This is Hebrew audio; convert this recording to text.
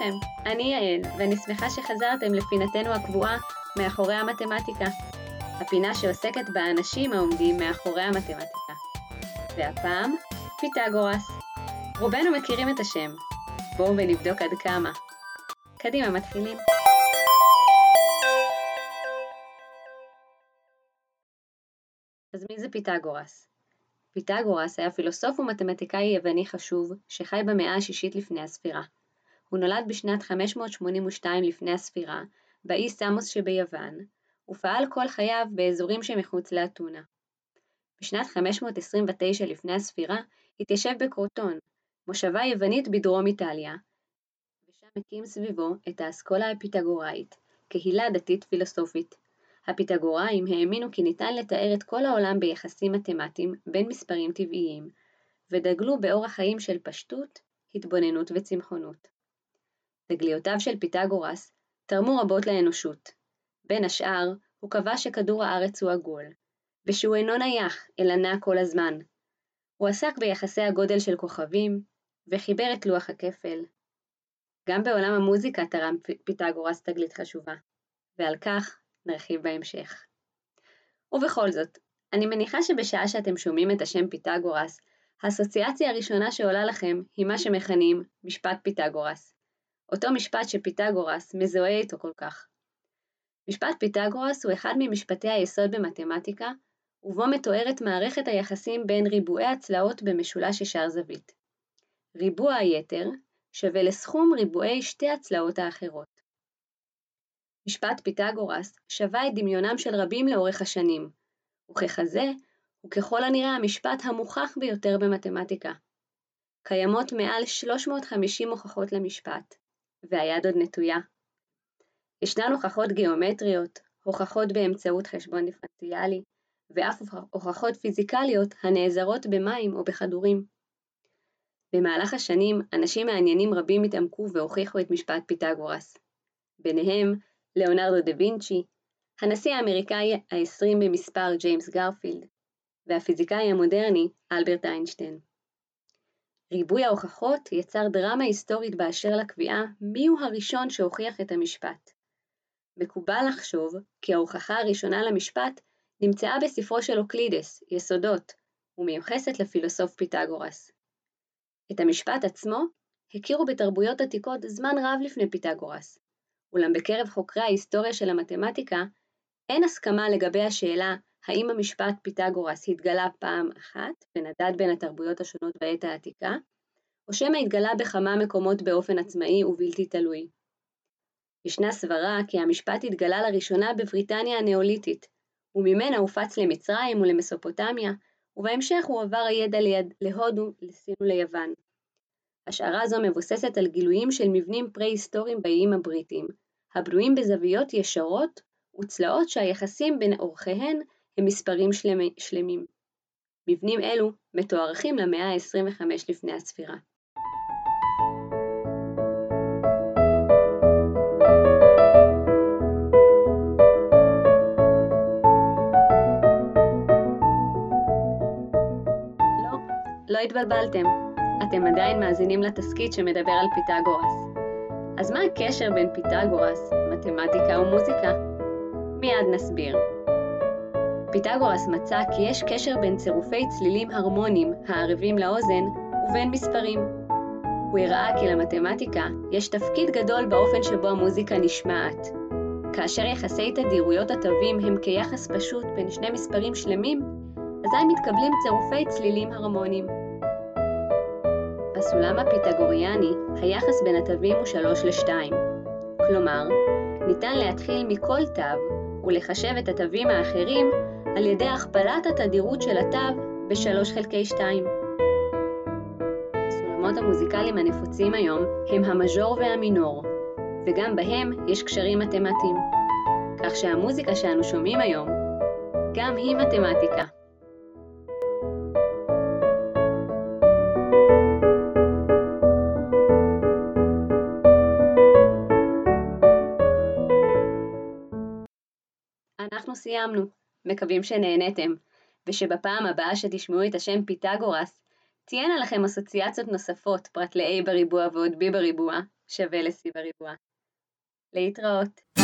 לכם, אני יעל, ואני שמחה שחזרתם לפינתנו הקבועה מאחורי המתמטיקה. הפינה שעוסקת באנשים העומדים מאחורי המתמטיקה. והפעם, פיתגורס. רובנו מכירים את השם. בואו ונבדוק עד כמה. קדימה, מתחילים. אז מי זה פיתגורס? פיתגורס היה פילוסוף ומתמטיקאי יווני חשוב שחי במאה השישית לפני הספירה. הוא נולד בשנת 582 לפני הספירה, באי סמוס שביוון, ופעל כל חייו באזורים שמחוץ לאתונה. בשנת 529 לפני הספירה התיישב בקרוטון, מושבה יוונית בדרום איטליה, ושם הקים סביבו את האסכולה הפיתגוראית, קהילה דתית פילוסופית. הפיתגוראים האמינו כי ניתן לתאר את כל העולם ביחסים מתמטיים בין מספרים טבעיים, ודגלו באורח חיים של פשטות, התבוננות וצמחונות. תגליותיו של פיתגורס תרמו רבות לאנושות. בין השאר, הוא קבע שכדור הארץ הוא עגול, ושהוא אינו נייח, אלא נע כל הזמן. הוא עסק ביחסי הגודל של כוכבים, וחיבר את לוח הכפל. גם בעולם המוזיקה תרם פיתגורס תגלית חשובה, ועל כך נרחיב בהמשך. ובכל זאת, אני מניחה שבשעה שאתם שומעים את השם פיתגורס, האסוציאציה הראשונה שעולה לכם היא מה שמכנים משפט פיתגורס. אותו משפט שפיתגורס מזוהה איתו כל כך. משפט פיתגורס הוא אחד ממשפטי היסוד במתמטיקה, ובו מתוארת מערכת היחסים בין ריבועי הצלעות במשולש ישר זווית. ריבוע היתר שווה לסכום ריבועי שתי הצלעות האחרות. משפט פיתגורס שווה את דמיונם של רבים לאורך השנים, וככזה הוא ככל הנראה המשפט המוכח ביותר במתמטיקה. קיימות מעל 350 הוכחות למשפט, והיד עוד נטויה. ישנן הוכחות גיאומטריות, הוכחות באמצעות חשבון דיפרנציאלי, ואף הוכחות פיזיקליות הנעזרות במים או בכדורים. במהלך השנים, אנשים מעניינים רבים התעמקו והוכיחו את משפט פיתגורס. ביניהם, ליאונרדו דה וינצ'י, הנשיא האמריקאי ה-20 במספר ג'יימס גרפילד, והפיזיקאי המודרני אלברט איינשטיין. ריבוי ההוכחות יצר דרמה היסטורית באשר לקביעה מיהו הראשון שהוכיח את המשפט. מקובל לחשוב כי ההוכחה הראשונה למשפט נמצאה בספרו של אוקלידס, יסודות, ומיוחסת לפילוסוף פיתגורס. את המשפט עצמו הכירו בתרבויות עתיקות זמן רב לפני פיתגורס, אולם בקרב חוקרי ההיסטוריה של המתמטיקה אין הסכמה לגבי השאלה האם המשפט פיתגורס התגלה פעם אחת ונדד בין התרבויות השונות בעת העתיקה, או שמא התגלה בכמה מקומות באופן עצמאי ובלתי תלוי. ישנה סברה כי המשפט התגלה לראשונה בבריטניה הנאוליתית, וממנה הופץ למצרים ולמסופוטמיה, ובהמשך הועבר הידע ליד, להודו, לסין וליוון. השערה זו מבוססת על גילויים של מבנים פרה-היסטוריים באיים הבריטיים, הבנויים בזוויות ישרות וצלעות שהיחסים בין אורכיהן הם מספרים שלמי, שלמים. מבנים אלו מתוארכים למאה ה-25 לפני הספירה. לא, לא התבלבלתם, אתם עדיין מאזינים לתסכית שמדבר על פיתגורס. אז מה הקשר בין פיתגורס, מתמטיקה ומוזיקה? מיד נסביר. פיתגורס מצא כי יש קשר בין צירופי צלילים הרמוניים הערבים לאוזן ובין מספרים. הוא הראה כי למתמטיקה יש תפקיד גדול באופן שבו המוזיקה נשמעת. כאשר יחסי תדירויות התווים הם כיחס פשוט בין שני מספרים שלמים, אזי מתקבלים צירופי צלילים הרמוניים. בסולם הפיתגוריאני היחס בין התווים הוא 3 ל-2. כלומר, ניתן להתחיל מכל תו ולחשב את התווים האחרים על ידי הכפלת התדירות של התו ב-3 חלקי 2. הסולמות המוזיקליים הנפוצים היום הם המז'ור והמינור, וגם בהם יש קשרים מתמטיים, כך שהמוזיקה שאנו שומעים היום גם היא מתמטיקה. אנחנו סיימנו. מקווים שנהנתם, ושבפעם הבאה שתשמעו את השם פיתגורס, תהיינה לכם אסוציאציות נוספות פרט ל-a בריבוע ועוד b בריבוע, שווה ל-c בריבוע. להתראות.